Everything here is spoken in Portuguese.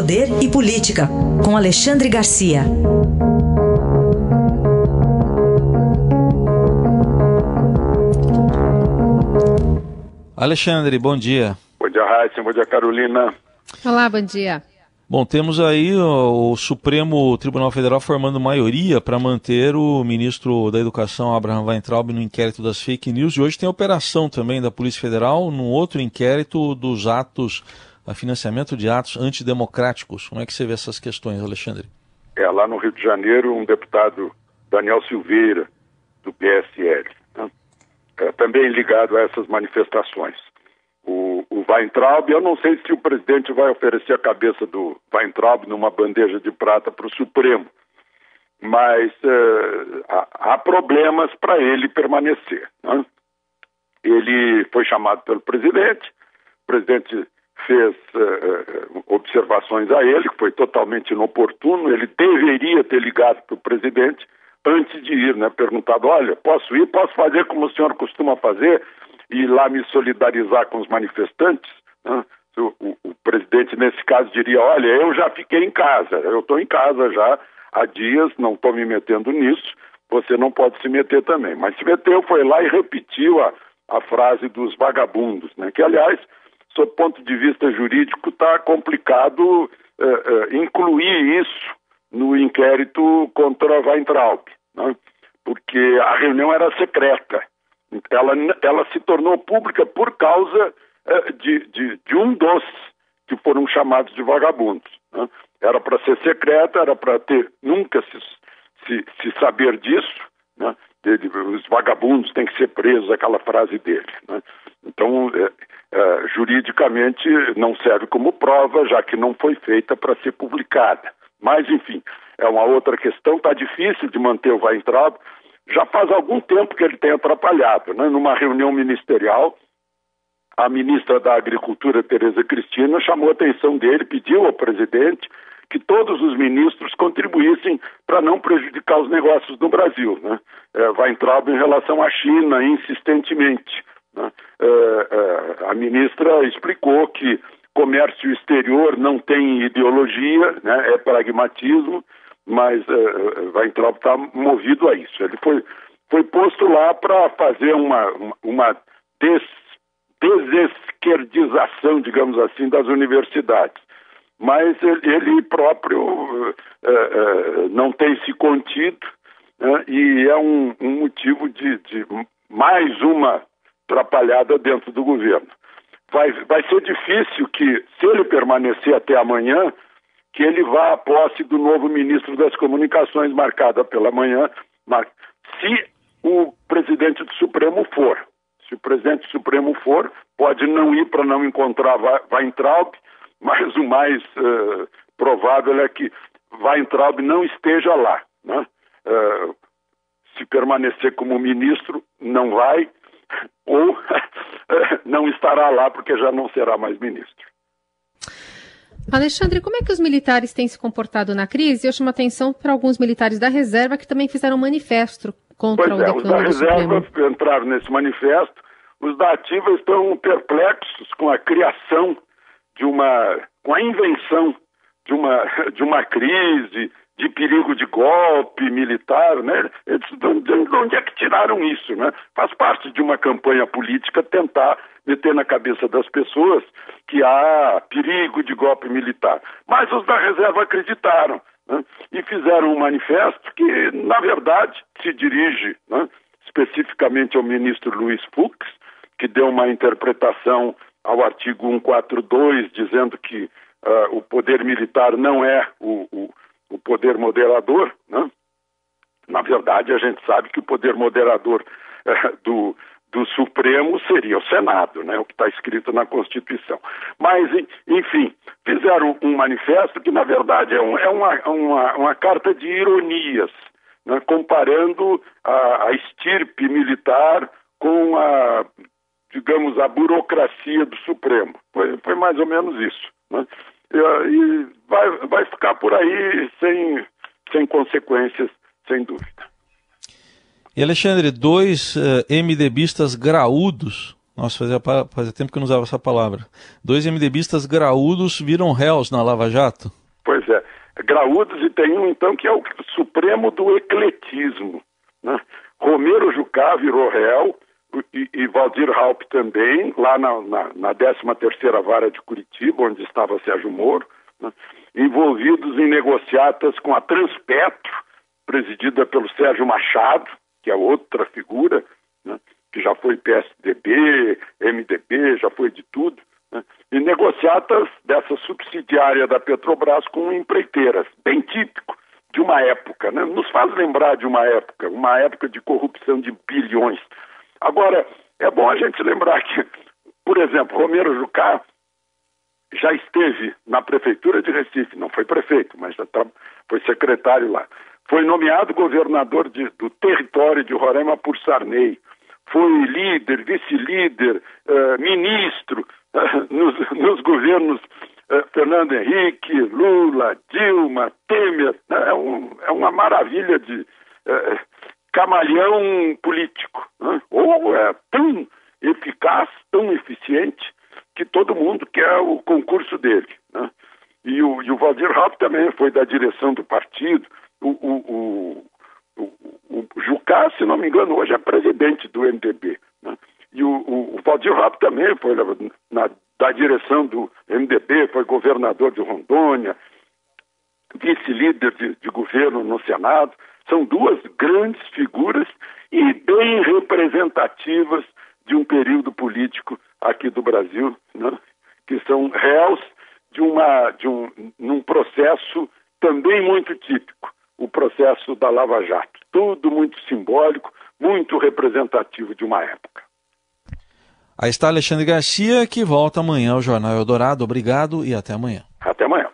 Poder e Política, com Alexandre Garcia. Alexandre, bom dia. Bom dia, Raíssa. Bom dia, Carolina. Olá, bom dia. Bom, temos aí o, o Supremo Tribunal Federal formando maioria para manter o ministro da Educação, Abraham Weintraub, no inquérito das fake news. E hoje tem operação também da Polícia Federal num outro inquérito dos atos, a financiamento de atos antidemocráticos. Como é que você vê essas questões, Alexandre? É, lá no Rio de Janeiro, um deputado, Daniel Silveira, do PSL, né? é, também ligado a essas manifestações o, o Weintraub. Eu não sei se o presidente vai oferecer a cabeça do Weintraub numa bandeja de prata para o Supremo, mas uh, há, problemas para ele permanecer. Né? Ele foi chamado pelo presidente, o presidente fez uh, observações a ele, que foi totalmente inoportuno. Ele deveria ter ligado para o presidente antes de ir, né? Perguntado: olha, posso ir, posso fazer como o senhor costuma fazer? ir lá me solidarizar com os manifestantes, né? o, o, o, presidente, nesse caso, diria: Olha, eu já fiquei em casa, eu estou em casa já há dias, não estou me metendo nisso, você não pode se meter também. Mas se meteu, foi lá e repetiu a, a frase dos vagabundos, né? que, aliás, sob ponto de vista jurídico, está complicado eh, eh, incluir isso no inquérito contra Weintraub, né? porque a reunião era secreta ela, ela se tornou pública por causa eh, de, de, de, um dos que foram chamados de vagabundos. Né? Era para ser secreta, era para ter nunca se, se, se saber disso. Né? Ele, os vagabundos têm que ser presos, aquela frase dele. Né? Então, é, é, juridicamente, não serve como prova, já que não foi feita para ser publicada. Mas, enfim, é uma outra questão. Está difícil de manter o Weintraub já faz algum tempo que ele tem atrapalhado. Né? Numa reunião ministerial, a ministra da Agricultura, Tereza Cristina, chamou a atenção dele, pediu ao presidente que todos os ministros contribuíssem para não prejudicar os negócios do Brasil. Né? É, Weintraub em relação à China, insistentemente. É, é, a ministra explicou que comércio exterior não tem ideologia, né? é pragmatismo, mas uh, Weintraub está movido a isso. Ele foi, foi posto lá para fazer uma, uma des, desesquerdização, digamos assim, das universidades. Mas ele, ele próprio uh, uh, não tem se contido né, e é um, um motivo de, de, mais uma atrapalhada dentro do governo. Vai, vai ser difícil que, se ele permanecer até amanhã, que ele vá à posse do novo ministro das Comunicações, marcada pela manhã, se o presidente do Supremo for. Se o presidente do Supremo for, pode não ir para não encontrar Weintraub, mas o mais uh, provável é que Weintraub não esteja lá. Né? Uh, se permanecer como ministro, não vai, ou não estará lá porque já não será mais ministro. Alexandre, como é que os militares têm se comportado na crise? Eu chamo a atenção para alguns militares da reserva que também fizeram um manifesto contra pois o é, os da reserva Supremo. entraram nesse manifesto. Os da ativa estão perplexos com a criação de uma, com a invenção de uma, de uma crise, de perigo de golpe militar, né? De onde é que tiraram isso, né? Faz parte de uma campanha política tentar meter na cabeça das pessoas que há perigo de golpe militar. Mas os da reserva acreditaram né? e fizeram um manifesto que, na verdade, se dirige né, especificamente ao ministro Luiz Fux, que deu uma interpretação ao artigo 142, dizendo que uh, o poder militar não é o, o, o poder moderador. Né? Na verdade, a gente sabe que o poder moderador uh, do, do Supremo seria o Senado, né, o que está escrito na Constituição. Mas, enfim, fizeram um manifesto que, na verdade, é, um, é uma, uma, uma, carta de ironias, né, comparando a, a, estirpe militar com a, digamos, a burocracia do Supremo. Foi, foi mais ou menos isso. Né? E, e vai, vai ficar por aí sem, sem consequências, sem dúvida. E Alexandre, dois uh, MDBistas graúdos Nossa, fazia, fazia tempo que eu não usava essa palavra. Dois MDBistas graúdos viram réus na Lava Jato. Pois é, graúdos e tem um então que é o supremo do ecletismo. Né? Romero Jucá virou réu e, Valdir Raup também, lá na, na, na 13ª Vara de Curitiba, onde estava Sérgio Moro, né? envolvidos em negociatas com a Transpetro, presidida pelo Sérgio Machado, que é outra figura, né? que já foi PSDB, MDB, já foi de tudo, né? e negociatas dessa subsidiária da Petrobras com empreiteiras, bem típico de uma época, né? nos faz lembrar de uma época, uma época de corrupção de bilhões. Agora, é bom a gente lembrar que, por exemplo, Romero Jucá já esteve na prefeitura de Recife, não foi prefeito, mas já foi secretário lá. Foi nomeado governador de, do território de Roraima por Sarney. Foi líder, vice-líder, uh, ministro uh, nos, nos, governos uh, Fernando Henrique, Lula, Dilma, Temer. É, um, é uma maravilha de camaleão político. Né? Ou é tão eficaz, tão eficiente, que todo mundo quer o concurso dele. Né? E, o, e o Valdir Rapp também foi da direção do partido. O, o, o, o, Jucá, se não me engano, hoje é presidente do MDB. Né? E o, o, o Valdir Rapp também foi na, da direção do MDB, foi governador de Rondônia, vice-líder de, de governo no Senado. São duas grandes figuras e bem representativas de um período político aqui do Brasil, né? que são réus de, uma, de um num processo também muito típico, o processo da Lava Jato. Tudo muito simbólico, muito representativo de uma época. Aí está Alexandre Garcia, que volta amanhã ao Jornal Eldorado. Obrigado e até amanhã. Até amanhã.